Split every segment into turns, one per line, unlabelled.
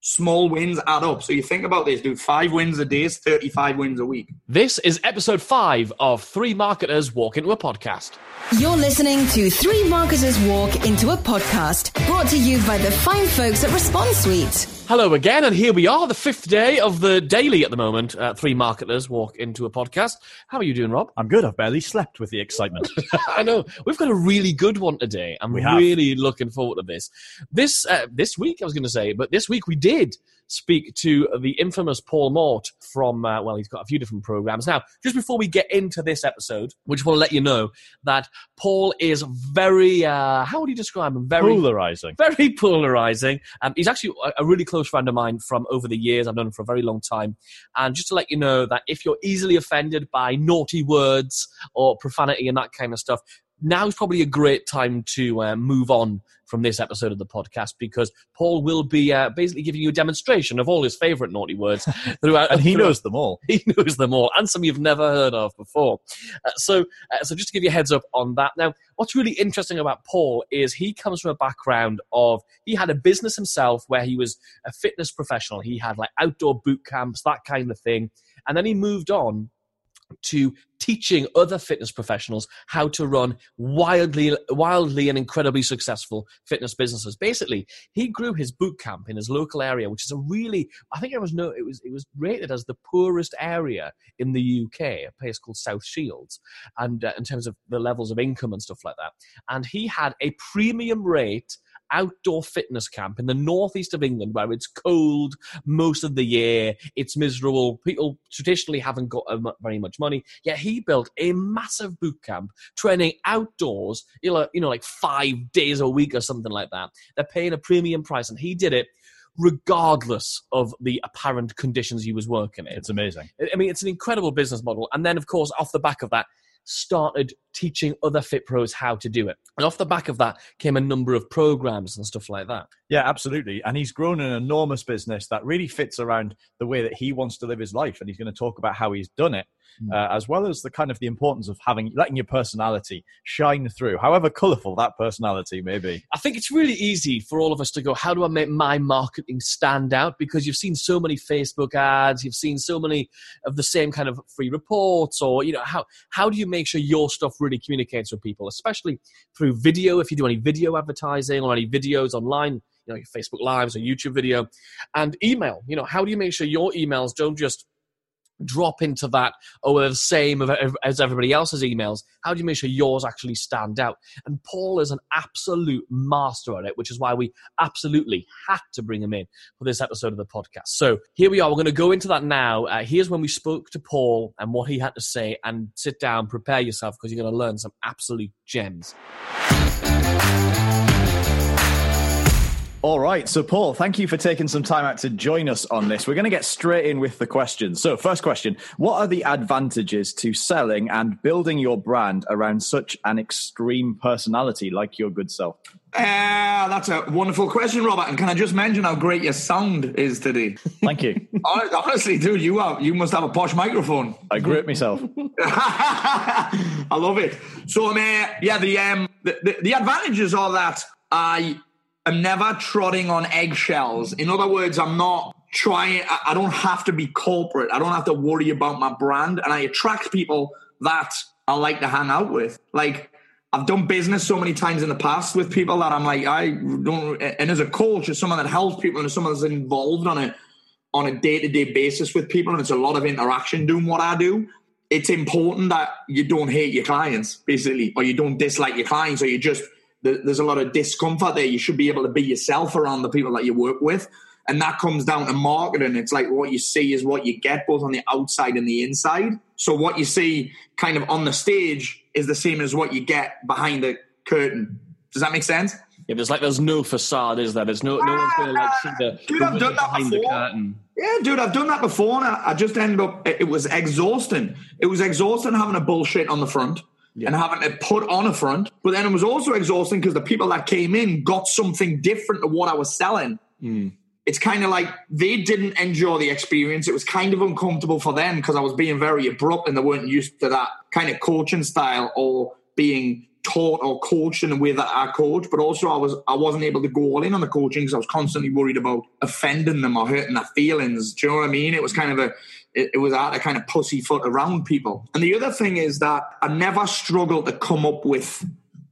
small wins add up. So you think about this, dude. Five wins a day is 35 wins a week.
This is episode five of Three Marketers Walk Into a Podcast.
You're listening to Three Marketers Walk Into a Podcast, brought to you by the fine folks at Response Suite.
Hello again, and here we are, the fifth day of the daily at the moment. Uh, three marketers walk into a podcast. How are you doing, Rob?
I'm good. I've barely slept with the excitement.
I know we've got a really good one today. I'm really looking forward to this. This uh, this week, I was going to say, but this week we did speak to the infamous Paul Mort from. Uh, well, he's got a few different programs now. Just before we get into this episode, we just want to let you know that Paul is very. Uh, how would you describe him? Very
Polarizing.
very polarizing. Um, he's actually a, really close friend of mine from over the years. I've known him for a very long time. And just to let you know that if you're easily offended by naughty words or profanity and that kind of stuff, now's probably a great time to uh, move on from this episode of the podcast because Paul will be uh, basically giving you a demonstration of all his favorite naughty words throughout.
And he
throughout-
knows them all.
he knows them all, and some you've never heard of before. Uh, so, uh, so just to give you a heads up on that. Now, what's really interesting about Paul is he comes from a background of he had a business himself where he was a fitness professional. He had like outdoor boot camps, that kind of thing, and then he moved on to teaching other fitness professionals how to run wildly wildly and incredibly successful fitness businesses. Basically he grew his boot camp in his local area which is a really i think it was no it was it was rated as the poorest area in the uk a place called south shields and uh, in terms of the levels of income and stuff like that. And he had a premium rate outdoor fitness camp in the northeast of England where it's cold most of the year. It's miserable. People traditionally haven't got uh, very much money. Yet he built a massive boot camp training outdoors, you know, you know, like five days a week or something like that. They're paying a premium price, and he did it regardless of the apparent conditions he was working in.
It's amazing.
I mean, it's an incredible business model. And then, of course, off the back of that, started teaching other fit pros how to do it. And off the back of that came a number of programs and stuff like that.
Yeah, absolutely. And he's grown an enormous business that really fits around the way that he wants to live his life. And he's going to talk about how he's done it,
Mm.
uh, as well as the kind of the importance of having letting your personality shine through, however colourful that personality may be.
I think it's really easy for all of us to go, how do I make my marketing stand out? Because you've seen so many Facebook ads, you've seen so many of the same kind of free reports, or you know, how how do you make sure your stuff really communicates with people, especially through video, if you do any video advertising or any videos online, you know, your Facebook lives or YouTube video, and email. You know, how do you make sure your emails don't just drop into that oh the same as everybody else's emails. How do you make sure yours actually stand out? And paul is an absolute master at it which is why we absolutely had to bring him in for this episode of the podcast. So here we are. We're going to go into that now. Uh, here's when we spoke to paul and what he had to say and sit down prepare yourself because you're going to learn some absolute gems
All right. So, Paul, thank you for taking some time out to join us on this. We're going to get straight in with the questions. So, first question What are the advantages to selling and building your brand around such an extreme personality like your good self?
Ah, that's a wonderful question, Robert. And can I just mention how great your sound is today?
Thank you.
Honestly, dude, you are you must have a posh microphone.
I grew it myself.
I love it. So, um, uh, yeah, the, um, the, the the advantages are that I am never trotting on eggshells. In other words, I'm not trying. I, don't have to be corporate. I don't have to worry about my brand, and I attract people that I like to hang out with. Like I've done business so many times in the past with people that I'm like, I don't. And as a coach, as someone that helps people, and as someone that's involved on a on a day to day basis with people, and it's a lot of interaction doing what I do. It's important that you don't hate your clients, basically, or you don't dislike your clients, or you just there's a lot of discomfort there. You should be able to be yourself around the people that you work with. And that comes down to marketing. It's like what you see is what you get, both on the outside and the inside. So what you see kind of on the stage is the same as what you get behind the curtain. Does that make sense?
yeah there's like there's no facade is there there's no no one's going to like see the,
Dude, I've done that
behind the
before.
curtain
Yeah, dude, I've done that before, and I I just ended up. It it was exhausting. It was exhausting having a bullshit on the front and having to put on a front. But then it was also exhausting because the people that came in got something different to what I was selling. Hmm. It's kind of like they didn't enjoy the experience. It was kind of uncomfortable for them because I was being very abrupt and they weren't used to that kind of coaching style or being taught or coached in the way that I coach, but also I was I wasn't able to go all in on the coaching because I was constantly worried about offending them or hurting their feelings. Do you know what I mean? It was kind of a it, it was hard to kind of pussyfoot around people. And the other thing is that I never struggled to come up with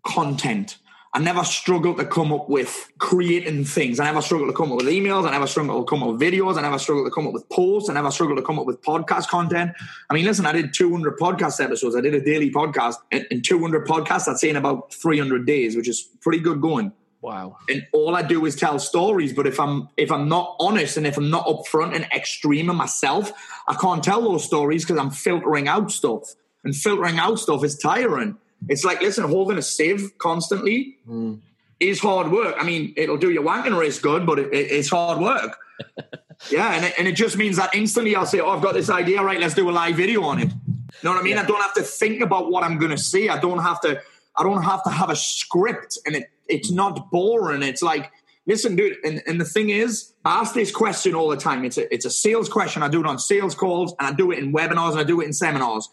content. I never struggled to come up with creating things. I never struggled to come up with emails. I never struggled to come up with videos. I never struggled to come up with posts. I never struggled to come up with podcast content. I mean, listen, I did 200 podcast episodes. I did a daily podcast and 200 podcasts. I'd say in about 300 days, which is pretty good going.
Wow.
And all I do is tell stories. But if I'm if I'm not honest and if I'm not upfront and extreme in myself, I can't tell those stories because I'm filtering out stuff. And filtering out stuff is tiring. It's like, listen, holding a sieve constantly mm. is hard work. I mean, it'll do your wanking race good, but it, it, it's hard work. yeah, and it, and it just means that instantly I'll say, oh, I've got this idea, right, let's do a live video on it. You know what I mean? Yeah. I don't have to think about what I'm going to say. I don't have to. I don't have to have a script, and it it's not boring. It's like listen, dude, and, and the thing is, I ask this question all the time. It's a, it's a sales question. I do it on sales calls and I do it in webinars and I do it in seminars.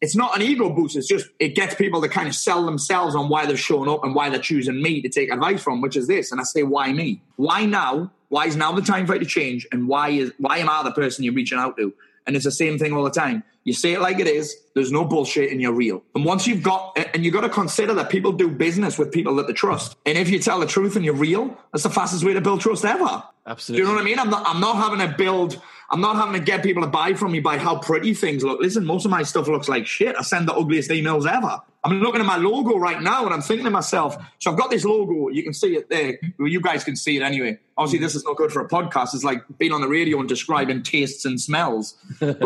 It's not an ego boost. It's just, it gets people to kind of sell themselves on why they're showing up and why they're choosing me to take advice from, which is this. And I say, why me? Why now? Why is now the time for you to change? And why is, why am I the person you're reaching out to? And it's the same thing all the time. You say it like it is. There's no bullshit and you're real. And once you've got, and you've got to consider that people do business with people that they trust. And if you tell the truth and you're real, that's the fastest way to build trust ever.
Absolutely.
Do you know what I mean? I'm not, I'm not having to build, I'm not having to get people to buy from me by how pretty things look. Listen, most of my stuff looks like shit. I send the ugliest emails ever. I'm looking at my logo right now and I'm thinking to myself, so I've got this logo. You can see it there. Well, you guys can see it anyway. Obviously, this is not good for a podcast. It's like being on the radio and describing tastes and smells. can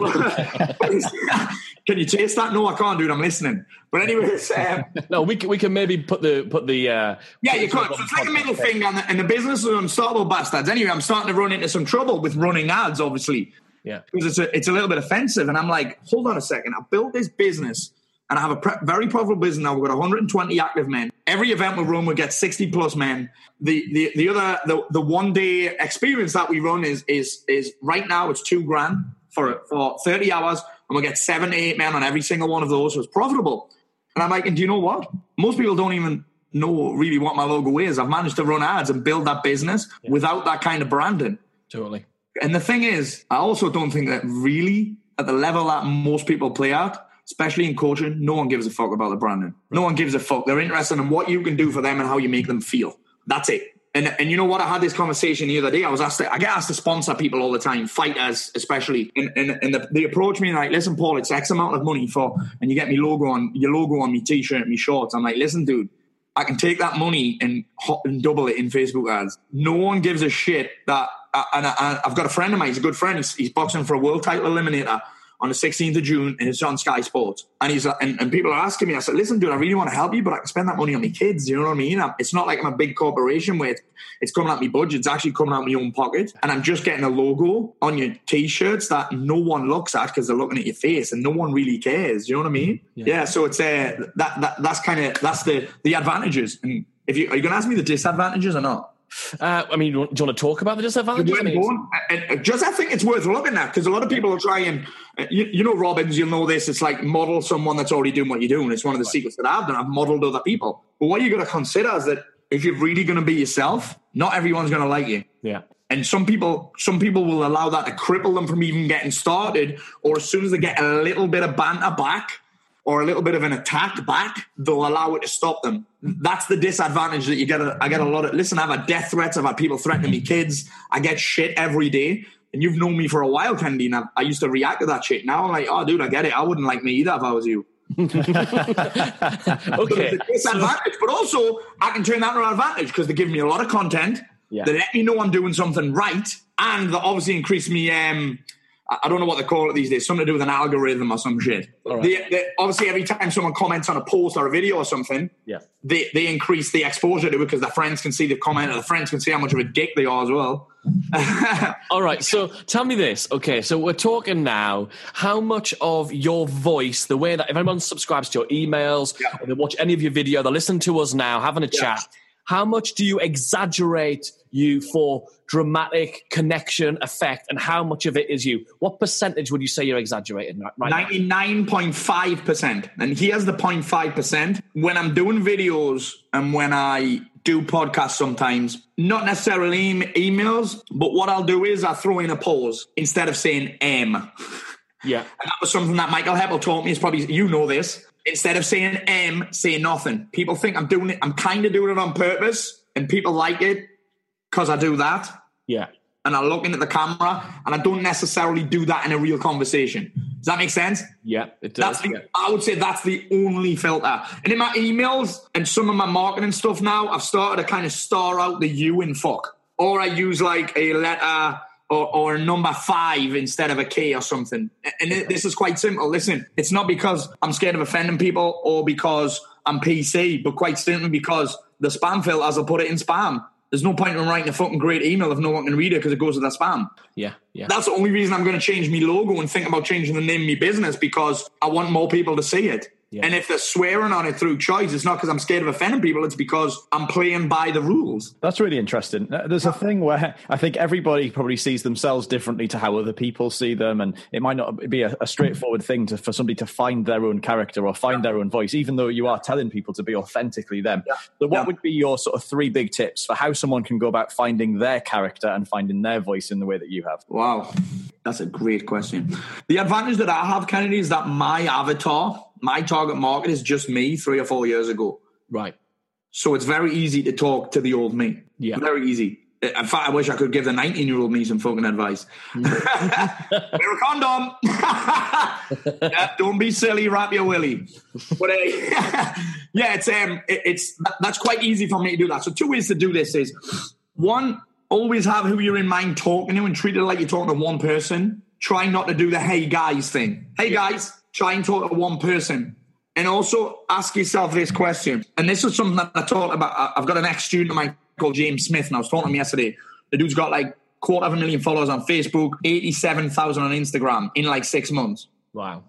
you taste that? No, I can't, dude. I'm listening. But anyways, um,
no, we can, we can maybe put the put the uh,
yeah, you could. So it's like a middle finger, and the, and the business is unstoppable bastards. Anyway, I'm starting to run into some trouble with running ads, obviously.
Yeah,
because it's a, it's a little bit offensive, and I'm like, hold on a second. I built this business and I have a pre- very profitable business now. We've got 120 active men. Every event we run, we get 60 plus men. The the the other the, the one day experience that we run is is is right now it's two grand for for 30 hours, and we get seven to eight men on every single one of those. So it's profitable. And I'm like, and do you know what? Most people don't even know really what my logo is. I've managed to run ads and build that business yeah. without that kind of branding.
Totally.
And the thing is, I also don't think that really at the level that most people play at, especially in coaching, no one gives a fuck about the branding. No one gives a fuck. They're interested in what you can do for them and how you make them feel. That's it. And, and you know what? I had this conversation the other day. I was asked, to, I get asked to sponsor people all the time, fighters especially. And, and, and the, they approach me and like, listen, Paul, it's X amount of money for, and you get me logo on your logo on me t-shirt, me shorts. I'm like, listen, dude, I can take that money and and double it in Facebook ads. No one gives a shit that. And I, have got a friend of mine. He's a good friend. He's, he's boxing for a world title eliminator on the 16th of June, and it's on Sky Sports. And he's and, and people are asking me, I said, listen, dude, I really want to help you, but I can spend that money on my kids. You know what I mean? It's not like I'm a big corporation where it's, it's coming out of my budget. It's actually coming out of my own pocket. And I'm just getting a logo on your t-shirts that no one looks at because they're looking at your face and no one really cares. You know what I mean? Yeah. yeah so it's uh, that, that that's kind of that's the the advantages. And if you are you going to ask me the disadvantages or not?
Uh, I mean, do you want to talk about the disadvantages? I
mean, just I think it's worth looking at because a lot of people will try and uh, you, you, know Robbins, you'll know this. It's like model someone that's already doing what you're doing. It's one of the right. secrets that I've done. I've modeled other people. But what you got to consider is that if you're really going to be yourself, not everyone's going to like you.
Yeah.
And some people, some people will allow that to cripple them from even getting started. Or as soon as they get a little bit of banter back, or a little bit of an attack back, they'll allow it to stop them. That's the disadvantage that you get. A, I get a lot of, listen, I've had death threats. I've had people threatening me kids. I get shit every day. And you've known me for a while, Kennedy, and I, I used to react to that shit. Now I'm like, oh, dude, I get it. I wouldn't like me either if I was you.
okay.
disadvantage, but also I can turn that into an advantage because they give me a lot of content. Yeah. They let me know I'm doing something right, and they obviously increase me um, I don't know what they call it these days, something to do with an algorithm or some shit. Right. They, they, obviously, every time someone comments on a post or a video or something,
yeah.
they, they increase the exposure to it because their friends can see the comment and the friends can see how much of a dick they are as well.
All right, so tell me this. Okay, so we're talking now. How much of your voice, the way that if anyone subscribes to your emails yeah. or they watch any of your video, they listen to us now, having a yeah. chat, how much do you exaggerate you for dramatic connection, effect, and how much of it is you? What percentage would you say you're exaggerating right
99.5%. And here's the 0.5%. When I'm doing videos and when I do podcasts sometimes, not necessarily em- emails, but what I'll do is I throw in a pause instead of saying M.
Yeah.
And that was something that Michael Heppell taught me. Is probably, you know this. Instead of saying M, say nothing. People think I'm doing it, I'm kind of doing it on purpose, and people like it because I do that.
Yeah.
And I look into the camera, and I don't necessarily do that in a real conversation. Does that make sense?
Yeah, it does.
That's the, I would say that's the only filter. And in my emails and some of my marketing stuff now, I've started to kind of star out the U in fuck. Or I use like a letter or, or a number five instead of a K or something. And it, this is quite simple. Listen, it's not because I'm scared of offending people or because I'm PC, but quite simply because the spam filters will put it in spam. There's no point in writing a fucking great email if no one can read it because it goes to the spam.
yeah, yeah.
That's the only reason I'm going to change my logo and think about changing the name of my business because I want more people to see it.
Yeah.
And if they're swearing on it through choice, it's not because I'm scared of offending people. It's because I'm playing by the rules.
That's really interesting. There's a thing where I think everybody probably sees themselves differently to how other people see them, and it might not be a, a straightforward thing to, for somebody to find their own character or find their own voice, even though you are telling people to be authentically them. So, what
Yeah.
would be your sort of three big tips for how someone can go about finding their character and finding their voice in the way that you have?
Wow. That's a great question. The advantage that I have, Kennedy, is that my avatar, my target market is just me three or four years ago.
Right.
So it's very easy to talk to the old me.
Yeah.
Very easy. In fact, I wish I could give the 19 year old me some fucking advice. Wear a condom. yeah, don't be silly, wrap your willy. But uh, yeah, it's um, it, it's that's quite easy for me to do that. So two ways to do this is one, always have who you're in mind talking to and treat it like you're talking to one person. Try not to do the hey guys thing. Hey guys, try and talk to one person. And also ask yourself this question. And this is something that I talked about. I've got an ex student of mine called James Smith, and I was talking to him yesterday. The dude's got like quarter of a million followers on Facebook, 87,000 on Instagram in like six months.
Wow.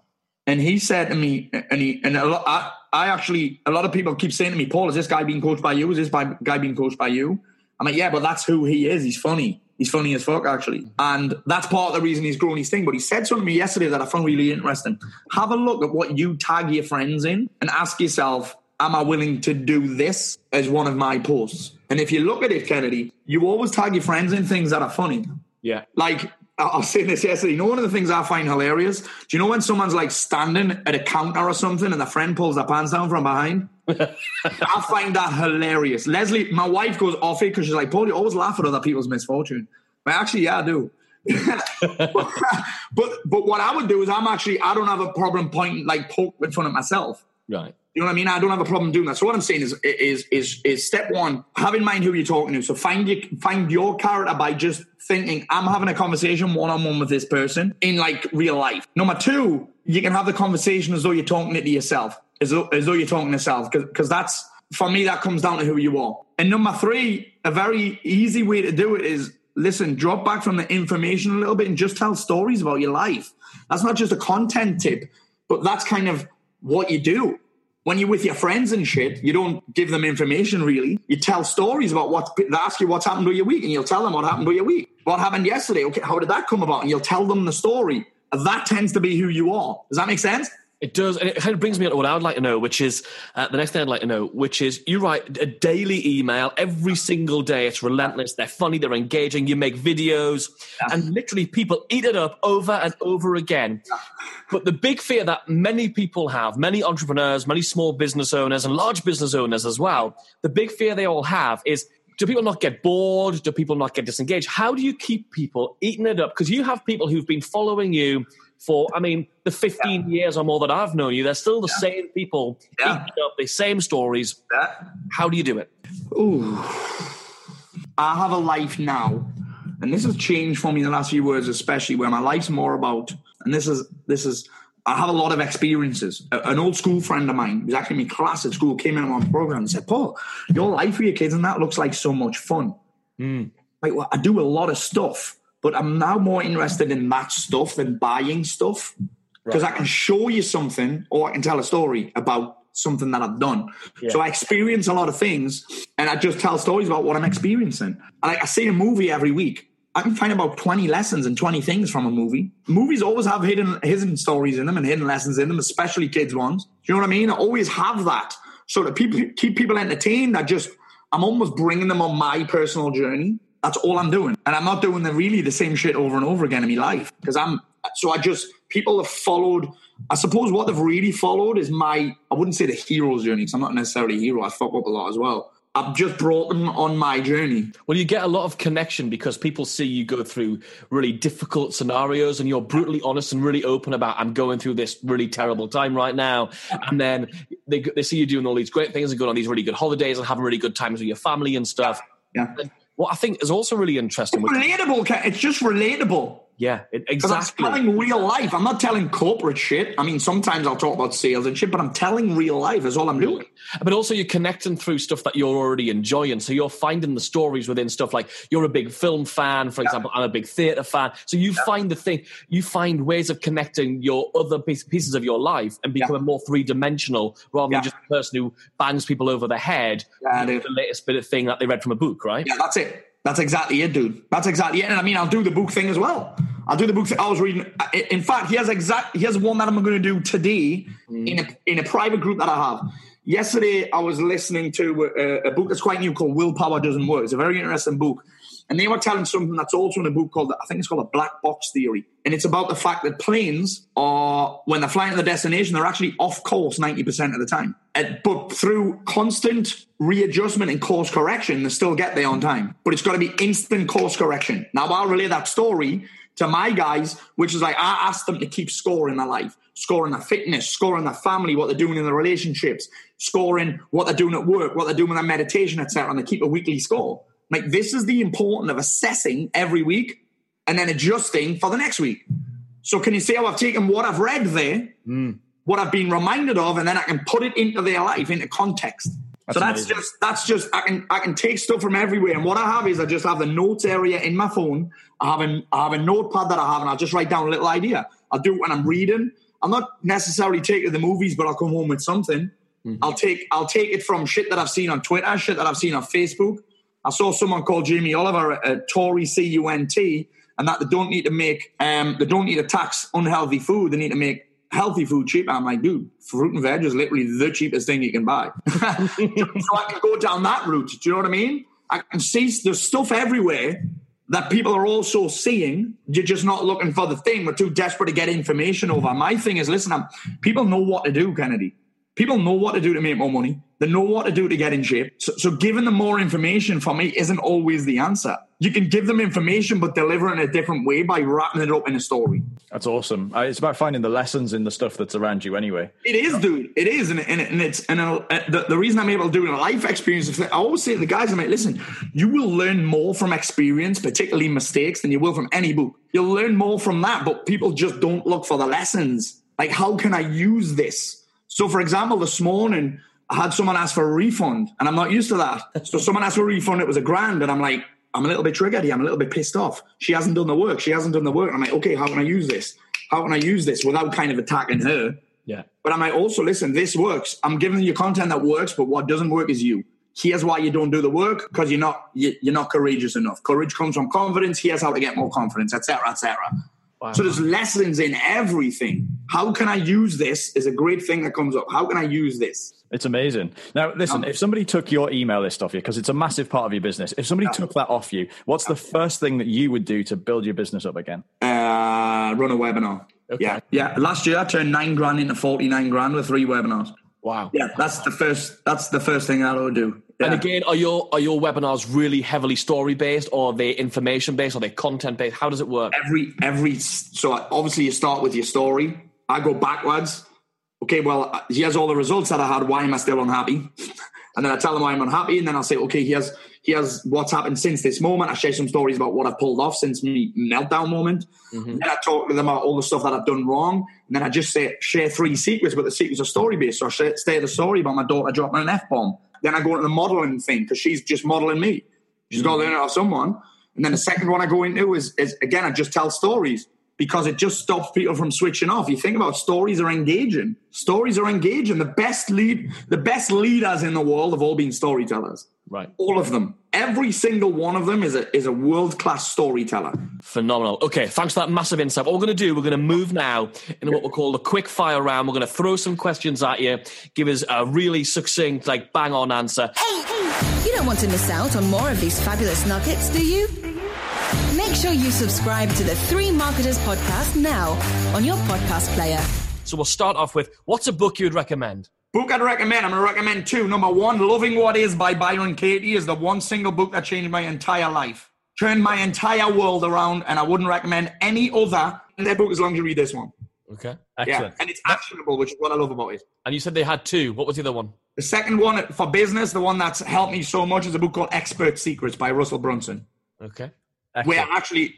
And he said to me, and he and a lot, I, I actually a lot of people keep saying to me, Paul, is this guy being coached by you? Is this by, guy being coached by you? I'm like, yeah, but that's who he is. He's funny. He's funny as fuck, actually. And that's part of the reason he's growing his thing. But he said something to me yesterday that I found really interesting. Have a look at what you tag your friends in and ask yourself, am I willing to do this as one of my posts? And if you look at it, Kennedy, you always tag your friends in things that are funny.
Yeah.
Like I was saying this yesterday. You know, one of the things I find hilarious. Do you know when someone's like standing at a counter or something, and the friend pulls their pants down from behind? I find that hilarious. Leslie, my wife goes off it because she's like, "Paul, you always laugh at other people's misfortune." But actually, yeah, I do. but, but but what I would do is I'm actually I don't have a problem pointing like poke in front of myself.
Right.
You know what I mean? I don't have a problem doing that. So what I'm saying is, is, is, is step one: have in mind who you're talking to. So find your find your character by just thinking, I'm having a conversation one on one with this person in like real life. Number two, you can have the conversation as though you're talking it to yourself, as though, as though you're talking to yourself, because that's for me that comes down to who you are. And number three, a very easy way to do it is listen, drop back from the information a little bit and just tell stories about your life. That's not just a content tip, but that's kind of what you do. When you're with your friends and shit, you don't give them information really. You tell stories about what they ask you what's happened to your week, and you'll tell them what happened to your week. What happened yesterday? Okay, how did that come about? And you'll tell them the story. That tends to be who you are. Does that make sense?
It does, and it kind of brings me on to what I would like to know, which is uh, the next thing I'd like to know, which is you write a daily email every single day. It's relentless. They're funny. They're engaging. You make videos, and literally people eat it up over and over again. But the big fear that many people have, many entrepreneurs, many small business owners, and large business owners as well, the big fear they all have is do people not get bored? Do people not get disengaged? How do you keep people eating it up? Because you have people who've been following you for, I mean, the 15 years or more that I've known you. They're still the same people
Yeah.
eating up the same stories. How do you do it?
Ooh. I have a life now, and this has changed for me in the last few years, especially where my life's more about. And this is this is. I have a lot of experiences. An old school friend of mine, who's actually in my class at school, came in on my program and said, "Paul, your life with your kids and that looks like so much fun." Hmm. Like, well, I do a lot of stuff, but I'm now more interested in that stuff than buying stuff because I can show you something or I can tell a story about something that I've done.
Yeah.
So I experience a lot of things and I just tell stories about what I'm experiencing. Like I see a movie every week. I can find about 20 lessons and 20 things from a movie. Movies always have hidden hidden stories in them and hidden lessons in them, especially kids ones. Do you know what I mean? I always have that. So that people, keep people entertained, I just, I'm almost bringing them on my personal journey. That's all I'm doing. And I'm not doing the really the same shit over and over again in my life. Because I'm, so I just, people have followed, I suppose what they've really followed is my, I wouldn't say the hero's journey, because I'm not necessarily a hero. I fuck up a lot as well. I've just brought them on my journey.
Well, you get a lot of connection because people see you go through really difficult scenarios and you're brutally honest and really open about, I'm going through this really terrible time right now. And then they, they see you doing all these great things and going on these really good holidays and having really good times with your family and stuff.
Yeah.
And what I think is also really interesting.
It's relatable. It's just relatable.
Yeah, it,
Because I'm telling real life. I'm not telling corporate shit. I mean, sometimes I'll talk about sales and shit, but I'm telling real life is all I'm doing.
But also, you're connecting through stuff that you're already enjoying. So you're finding the stories within stuff like you're a big film fan, for example. I'm a big theatre fan. So you find the thing, you find ways of connecting your other piece- pieces of your life and becoming more three dimensional rather
Yeah.
than just a person who bangs people over the head.
Yeah,
with the latest bit of thing that they read from a book, right?
Yeah, that's it. That's exactly it, dude. That's exactly it. And I mean, I'll do the book thing as well. I'll do the book thing. I was reading. In fact, he here's exact. Here's one that I'm going to do today in a in a private group that I have. Yesterday, I was listening to a, a book that's quite new called "Willpower Doesn't Work." It's a very interesting book, and they were telling something that's also in a book called I think it's called a black box theory, and it's about the fact that planes are when they're flying to the destination, they're actually off course ninety percent of the time, And- but through constant readjustment and course correction, they still get there on time. But it's got to be instant course correction. Now, I'll relay that story to my guys, which is like I asked them to keep score in their life, scoring their fitness, scoring their family, what they're doing in their relationships, scoring what they're doing at work, what they're doing with their meditation, etc. And they keep a weekly score. Like this is the importance of assessing every week and then adjusting for the next week. So can you see how I've taken what I've read there, hmm. what I've been reminded of, and then I can put it into their life, into context. so that's
amazing.
just that's just I can I can take stuff from everywhere. And what I have is I just have the notes area in my phone. I have a I have a notepad that I have, and I'll just write down a little idea. I'll do it when I'm reading. I'm not necessarily taking the movies, but I'll come home with something. Mm-hmm. I'll take I'll take it from shit that I've seen on Twitter, shit that I've seen on Facebook. I saw someone called Jamie Oliver a, Tory C U N T, and that they don't need to make um they don't need to tax unhealthy food. They need to make healthy food cheap. I'm like, dude, fruit and veg is literally the cheapest thing you can buy. so I can go down that route. Do you know what I mean? I can see there's stuff everywhere that people are also seeing. You're just not looking for the thing. We're too desperate to get information over. My thing is, listen, I'm, people know what to do, Kennedy. People know what to do to make more money. They know what to do to get in shape. So, so giving them more information for me isn't always the answer. You can give them information, but deliver it in a different way by wrapping it up in a story.
That's awesome. Uh, It's about finding the lessons in the stuff that's around you anyway.
It is, dude. It is, and, and, and it's and uh, the, the reason I'm able to do it in a life experience. is I always say to the guys, I'm like, listen, you will learn more from experience, particularly mistakes, than you will from any book. You'll learn more from that, but people just don't look for the lessons. Like, how can I use this? So, for example, this morning I had someone ask for a refund, and I'm not used to that. So, someone asked for a refund. It was a grand, and I'm like, I'm a little bit triggered here. I'm a little bit pissed off. She hasn't done the work. She hasn't done the work. I'm like, okay, how can I use this? How can I use this without kind of attacking her?
Yeah.
But I might also listen, this works. I'm giving you content that works, but what doesn't work is you. Here's why you don't do the work because you're not you- you're not courageous enough. Courage comes from confidence. Here's how to get more confidence, etc., etc. So there's lessons in everything. How can I use this? Is a great thing that comes up. How can I use this?
It's amazing. Now, listen, if somebody took your email list off you, because it's a massive part of your business, if somebody took that off you, what's the first thing that you would do to build your business up again?
Uh, run a webinar. Yeah, yeah. Last year I turned nine grand into forty nine grand with three webinars.
Wow.
Yeah, that's the first. That's the first thing I would do. Yeah.
And again, are your are your webinars really heavily story based, or are they information based, or are they content based? How does it work?
every every so obviously you start with your story i go backwards okay well here's all the results that i had why am i still unhappy and then i tell them why i'm unhappy and then i'll say okay here's here's what's happened since this moment i share some stories about what i've pulled off since me meltdown moment mm-hmm. then i talk to them about all the stuff that i've done wrong and then i just say share three secrets but the secrets are story based so i share, stay the story about my daughter dropping an f-bomb then i go into the modeling thing because she's just modeling me She's got to learn mm-hmm. it off someone. And then the second one I go into is, is again, I just tell stories. because it just stops people from switching off. You think about stories are engaging. Stories are engaging. The best lead, the best leaders in the world have all been storytellers.
Right.
All of them. Every single one of them is a is a world class storyteller.
Phenomenal. Okay, thanks for that massive insight. What we're going to do, we're going to move now into what we call the quick fire round. We're going to throw some questions at you, give us a really succinct, like bang on answer.
You don't want to miss out on more of these fabulous nuggets, do you? Make sure you subscribe to the Three Marketers podcast now on your podcast player.
So we'll start off with what's a book you'd recommend?
Book I'd recommend. I'm going to recommend two. Number one, Loving What Is by Byron Katie is the one single book that changed my entire life, turned my entire world around, and I wouldn't recommend any other their book as long as you read this one.
Okay,
Yeah,
excellent.
and it's actionable, which is what I love about it.
And you said they had two. What was the other one?
The second one for business, the one that's helped me so much, is a book called Expert Secrets by Russell Brunson.
Okay.
Where
Excellent.
actually,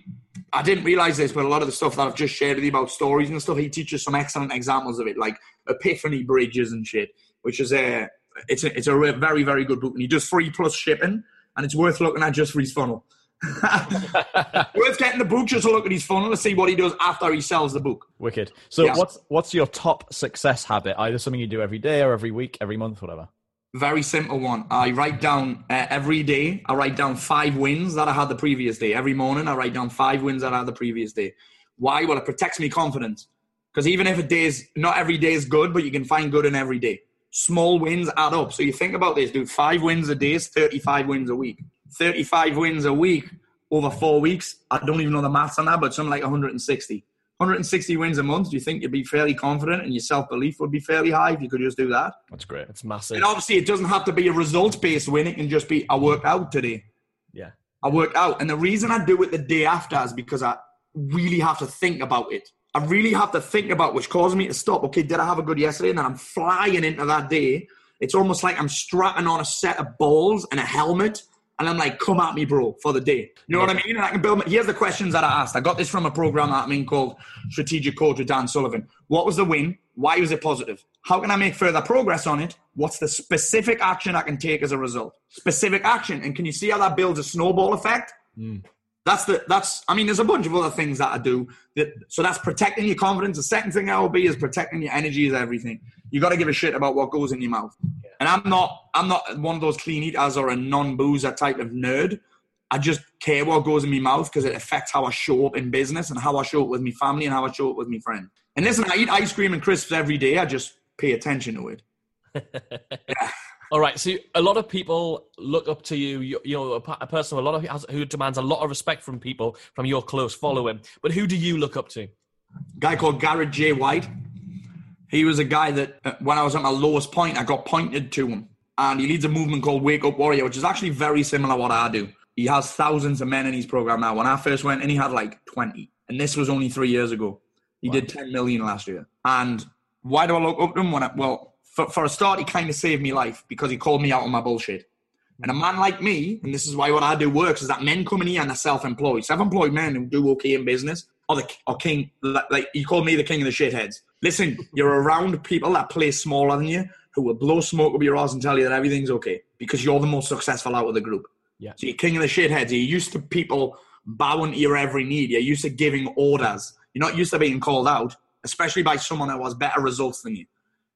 I didn't realize this, but a lot of the stuff that I've just shared with you about stories and stuff, he teaches some excellent examples of it, like Epiphany bridges and shit, which is a it's a it's a very very good book, and he does free plus shipping, and it's worth looking at just for his funnel. worth getting the book just to look at his funnel to see what he does after he sells the book.
Wicked. So, what's what's your top success habit? Either something you do every day or every week, every month, whatever.
Very simple one. I write down uh, every day. I write down five wins that I had the previous day. Every morning, I write down five wins that I had the previous day. Why? Well, it protects me confidence. Because even if a day is not every day is good, but you can find good in every day. Small wins add up. So you think about this, dude. Five wins a day is 35 wins a week. 35 wins a week over four weeks. I don't even know the maths on that, but something like 160. 160 wins a month. Do you think you'd be fairly confident and your self belief would be fairly high if you could just do that?
That's great.
It's massive.
And obviously, it doesn't have to be a results based win. It can just be, I worked out today.
Yeah.
I worked out. And the reason I do it the day after is because I really have to think about it. I really have to think about which causes me to stop. Okay, did I have a good yesterday? And then I'm flying into that day. It's almost like I'm strapping on a set of balls and a helmet. And I'm like, come at me, bro, for the day. You know what I mean? And I can build. My, here's the questions that I asked. I got this from a program that I'm in called Strategic Coach with Dan Sullivan. What was the win? Why was it positive? How can I make further progress on it? What's the specific action I can take as a result? Specific action. And can you see how that builds a snowball effect? Hmm. That's the that's I mean there's a bunch of other things that I do that so that's protecting your confidence. The second thing I will be is protecting your energy is everything. You gotta give a shit about what goes in your mouth. And I'm not I'm not one of those clean eaters or a non boozer type of nerd. I just care what goes in my mouth because it affects how I show up in business and how I show up with my family and how I show up with my friend. And listen, I eat ice cream and crisps every day. I just pay attention to it.
All right. So a lot of people look up to you. You, you know, a, a person a lot of has, who demands a lot of respect from people from your close following. But who do you look up to?
guy called Garrett J. White. He was a guy that, uh, when I was at my lowest point, I got pointed to him. And he leads a movement called Wake Up Warrior, which is actually very similar to what I do. He has thousands of men in his program now. When I first went in, he had like 20. And this was only three years ago. He did 10 million last year. And why do I look up to him? When I, well, for, for a start, he kind of saved me life because he called me out on my bullshit. And a man like me, and this is why what I do works, is that men coming here and are self-employed. Self-employed men who do okay in business are the are king. Like like, you called me the king of the shitheads. Listen, you're around people that play smaller than you, who will blow smoke up your ass and tell you that everything's okay because you're the most successful out of the group.
Yeah.
So you're king of the shitheads. You're used to people bowing to your every need. You're used to giving orders. You're not used to being called out, especially by someone that has better results than you.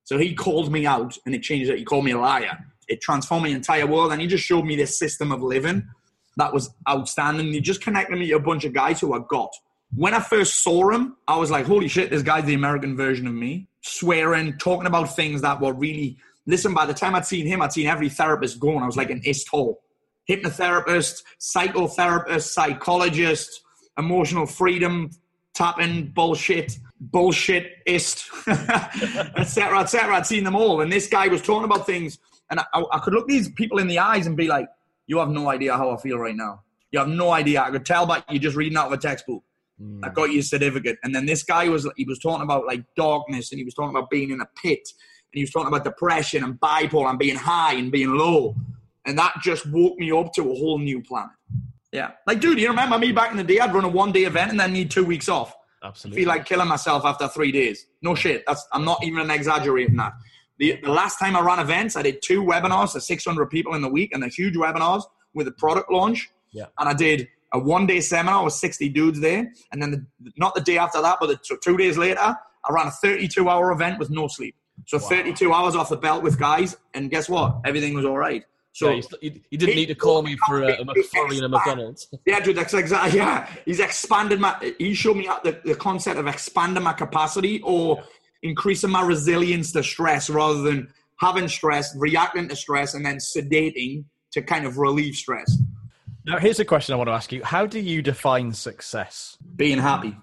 So he called me out and it changed it. He called me a liar. It transformed my entire world and he just showed me this system of living that was outstanding. He just connected me to a bunch of guys who I got. When I first saw him, I was like, holy shit, this guy's the American version of me. Swearing, talking about things that were really. Listen, by the time I'd seen him, I'd seen every therapist going. I was like an ist hole. Hypnotherapist, psychotherapist, psychologist, emotional freedom, tapping bullshit, bullshitist, etc., etc. I'd seen them all, and this guy was talking about things, and I, I could look these people in the eyes and be like, "You have no idea how I feel right now. You have no idea. I could tell by you're just reading out of a textbook. I got your certificate." And then this guy was he was talking about like darkness, and he was talking about being in a pit, and he was talking about depression and bipolar and being high and being low, and that just woke me up to a whole new planet. Yeah, like dude, you remember me back in the day? I'd run a one day event and then need two weeks off
Absolutely.
feel like killing myself after three days. No shit. That's I'm not even exaggerating that. The, the last time I ran events, I did two webinars to 600 people in the week, and they're huge webinars with a product launch.
Yeah.
And I did a one day seminar with 60 dudes there. And then the, not the day after that, but the, two days later, I ran a 32 hour event with no sleep. So wow. 32 hours off the belt with guys. And guess what? Everything was all right. So
yeah, you, you, didn't need to call me for a, a McFlurry and a McDonald's.
Yeah, dude, that's exactly. Yeah, he's expanded my. He showed me the, the concept of expanding my capacity or yeah. increasing my resilience to stress, rather than having stress, reacting to stress, and then sedating to kind of relieve stress.
Now, here's a question I want to ask you: How do you define success?
Being happy.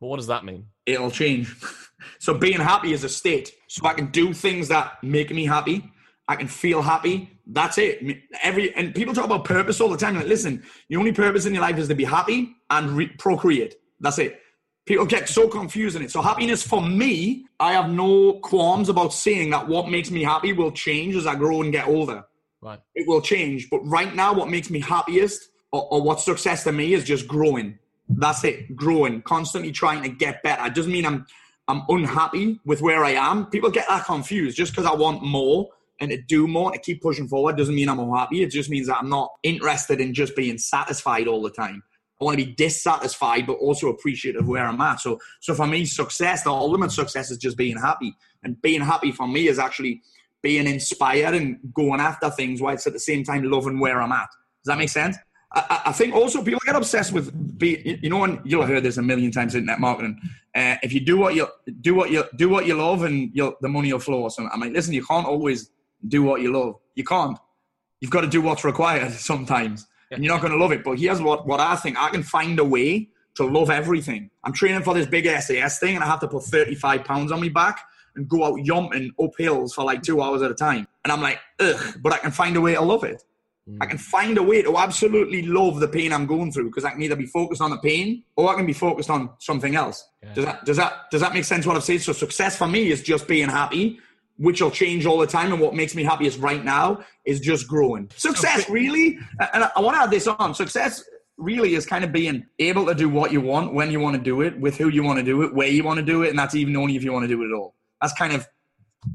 Well, what does that mean?
It'll change. so being happy is a state. So I can do things that make me happy I can feel happy. That's it. Every and people talk about purpose all the time. Like, listen, the only purpose in your life is to be happy and re- procreate. That's it. People get so confused in it. So happiness for me, I have no qualms about saying that what makes me happy will change as I grow and get older.
Right.
It will change. But right now, what makes me happiest or, or what success to me is just growing. That's it. Growing, constantly trying to get better. It doesn't mean I'm I'm unhappy with where I am. People get that confused just because I want more and to do more and to keep pushing forward doesn't mean I'm unhappy. It just means that I'm not interested in just being satisfied all the time. I want to be dissatisfied, but also appreciative of where I'm at. So, so for me, success, the ultimate success is just being happy. And being happy for me is actually being inspired and going after things while it's at the same time loving where I'm at. Does that make sense? I, I think also people get obsessed with be, you know, and you'll have heard this a million times in net marketing. Uh, if you do what you do, what you do, what you love, and the money will flow. So I'm like, listen, you can't always do what you love. You can't. You've got to do what's required sometimes. And you're not going to love it. But here's what, what I think I can find a way to love everything. I'm training for this big SAS thing and I have to put 35 pounds on my back and go out yumping up hills for like two hours at a time. And I'm like, ugh, but I can find a way to love it. Mm. I can find a way to absolutely love the pain I'm going through because I can either be focused on the pain or I can be focused on something else. Yeah. Does that does that does that make sense what I've said? So success for me is just being happy which will change all the time. And what makes me happiest right now is just growing. Success, really, and I want to add this on success really is kind of being able to do what you want, when you want to do it, with who you want to do it, where you want to do it, and that's even only if you want to do it at all. That's kind of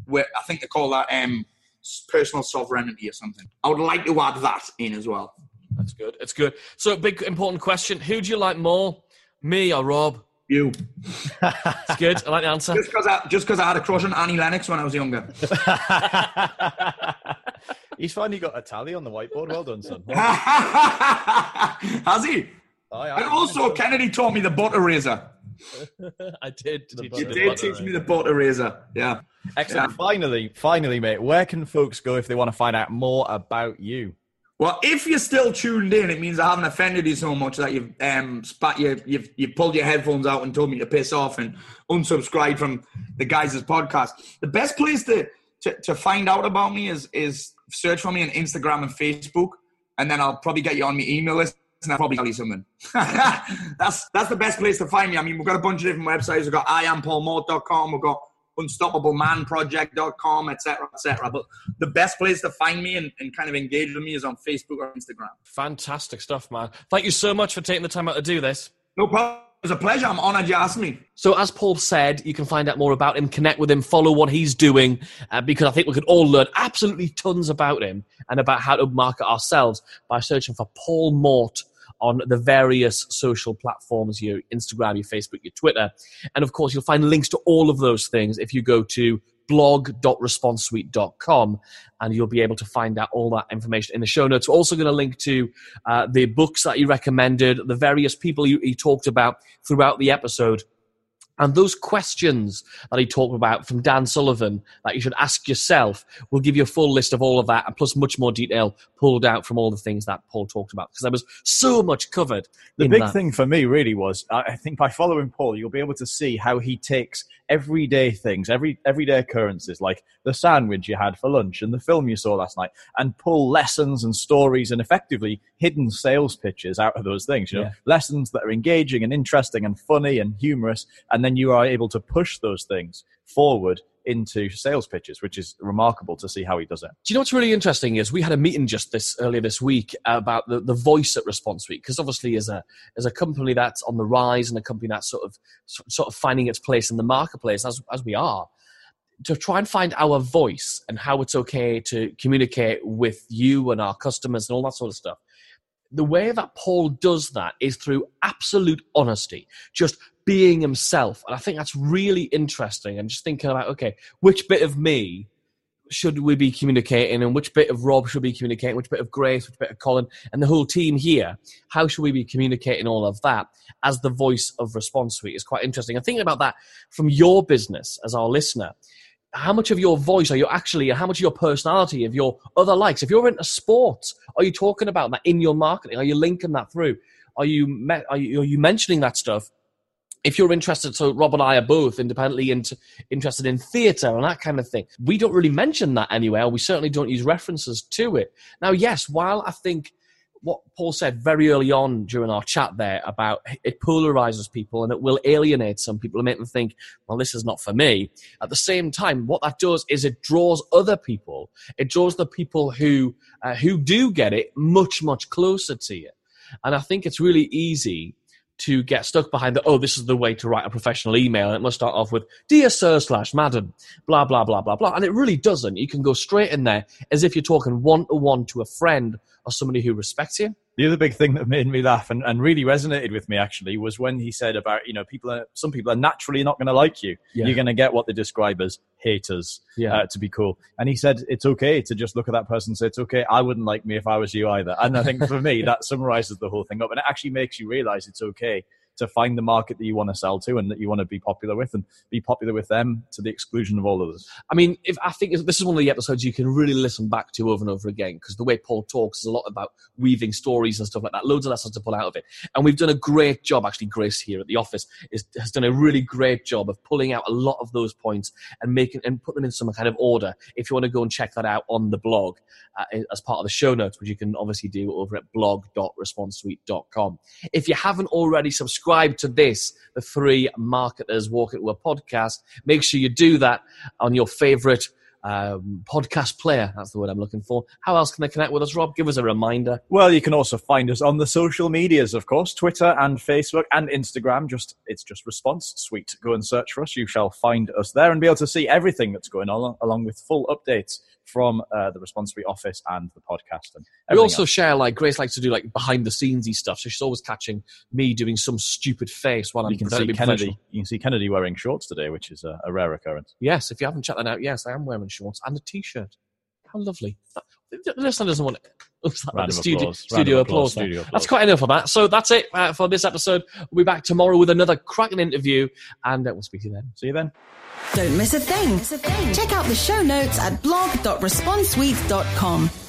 where I think they call that um, personal sovereignty or something. I would like to add that in as well.
That's good. It's good. So, big important question: Who do you like more, me or Rob?
You.
it's good. I like the answer.
Just because I, just cause I had a crush on Annie Lennox when I was younger.
He's finally got a tally on the whiteboard. Well done, son.
Has he? Oh, yeah, and also, Kennedy taught me the butter razor.
I did.
You did teach me the butter razor. Yeah.
Excellent. Yeah. Finally, finally, mate, where can folks go if they want to find out more about you?
Well, if you're still tuned in, it means I haven't offended you so much that you've um, spat you, you've you've pulled your headphones out and told me to piss off and unsubscribe from the guys' podcast. The best place to, to, to find out about me is is search for me on Instagram and Facebook, and then I'll probably get you on my email list and I'll probably tell you something. that's that's the best place to find me. I mean, we've got a bunch of different websites. We've got iampaulmort.com. We've got unstoppablemanproject.com, etc., etc. But the best place to find me and, and, kind of engage with me is on Facebook or Instagram.
Fantastic stuff, man. Thank you so much for taking the time out to do this.
No problem. It was a pleasure. I'm honored you asked me.
So, as Paul said, you can find out more about him, connect with him, follow what he's doing, uh, because I think we could all learn absolutely tons about him and about how to market ourselves by searching for Paul Mort on the various social platforms your Instagram, your Facebook, your Twitter. And of course, you'll find links to all of those things if you go to blog.responsesuite.com and you'll be able to find out all that information in the show notes. We're also going to link to uh, the books that you recommended, the various people you, you talked about throughout the episode and those questions that he talked about from Dan Sullivan that you should ask yourself will give you a full list of all of that and plus much more detail pulled out from all the things that Paul talked about because there was so much covered.
The big
that.
thing for me really was I think by following Paul, you'll be able to see how he takes everyday things, every everyday occurrences like the sandwich you had for lunch and the film you saw last night, and pull lessons and stories and effectively hidden sales pitches out of those things. You know, yeah. lessons that are engaging and interesting and funny and humorous, and then then you are able to push those things forward into sales pitches, which is remarkable to see how he does it.
Do you know what's really interesting is we had a meeting just this earlier this week about the, the voice at Response Suite because obviously as a as a company that's on the rise and a company that's sort of sort of finding its place in the marketplace as as we are to try and find our voice and how it's okay to communicate with you and our customers and all that sort of stuff the way that Paul does that is through absolute honesty, just being himself. And I think that's really interesting. And just thinking about, okay, which bit of me should we be communicating and which bit of Rob should be communicating, which bit of Grace, which bit of Colin, and the whole team here, how should we be communicating all of that as the voice of Response Suite is quite interesting. And thinking about that from your business as our listener, how much of your voice are you actually, how much of your personality, of your other likes, if you're into sports, are you talking about that in your marketing? Are you linking that through? Are you, are you, are you mentioning that stuff if you're interested, so Rob and I are both independently interested in theatre and that kind of thing. We don't really mention that anywhere. We certainly don't use references to it. Now, yes, while I think what Paul said very early on during our chat there about it polarizes people and it will alienate some people and make them think, well, this is not for me. At the same time, what that does is it draws other people. It draws the people who uh, who do get it much much closer to you. And I think it's really easy to get stuck behind the, oh, this is the way to write a professional email. It must start off with, dear sir slash madam, blah, blah, blah, blah, blah. And it really doesn't. You can go straight in there as if you're talking one to one to a friend or somebody who respects you.
The other big thing that made me laugh and, and really resonated with me actually was when he said about, you know, people are, some people are naturally not going to like you. Yeah. You're going to get what they describe as haters yeah. uh, to be cool. And he said, it's okay to just look at that person and say, it's okay. I wouldn't like me if I was you either. And I think for me, that summarizes the whole thing up. And it actually makes you realize it's okay to find the market that you want to sell to and that you want to be popular with and be popular with them to the exclusion of all others.
I mean, if I think this is one of the episodes you can really listen back to over and over again because the way Paul talks is a lot about weaving stories and stuff like that. Loads of lessons to pull out of it. And we've done a great job, actually, Grace here at the office is, has done a really great job of pulling out a lot of those points and making and put them in some kind of order. If you want to go and check that out on the blog uh, as part of the show notes, which you can obviously do over at blog.responsesuite.com. If you haven't already subscribed, subscribe to this, the Three Marketers Walk Into a Podcast. Make sure you do that on your favorite um, podcast player. That's the word I'm looking for. How else can they connect with us, Rob? Give us a reminder.
Well, you can also find us on the social medias, of course, Twitter and Facebook and Instagram. Just it's just Response Suite. Go and search for us. You shall find us there and be able to see everything that's going on, along with full updates from uh, the Response Suite office and the podcast. And
we also else. share like Grace likes to do like behind the scenesy stuff, so she's always catching me doing some stupid face while I'm.
You can see Kennedy. You can see Kennedy wearing shorts today, which is a, a rare occurrence.
Yes, if you haven't checked that out, yes, I am wearing shorts and a t-shirt. How lovely! The listener doesn't want it. Studio,
applause. studio, applause,
studio applause. That's quite enough of that. So that's it uh, for this episode. We'll be back tomorrow with another cracking interview, and uh, we'll speak to you then.
See you then.
Don't miss a thing. Check out the show notes at blog.responsesuite.com.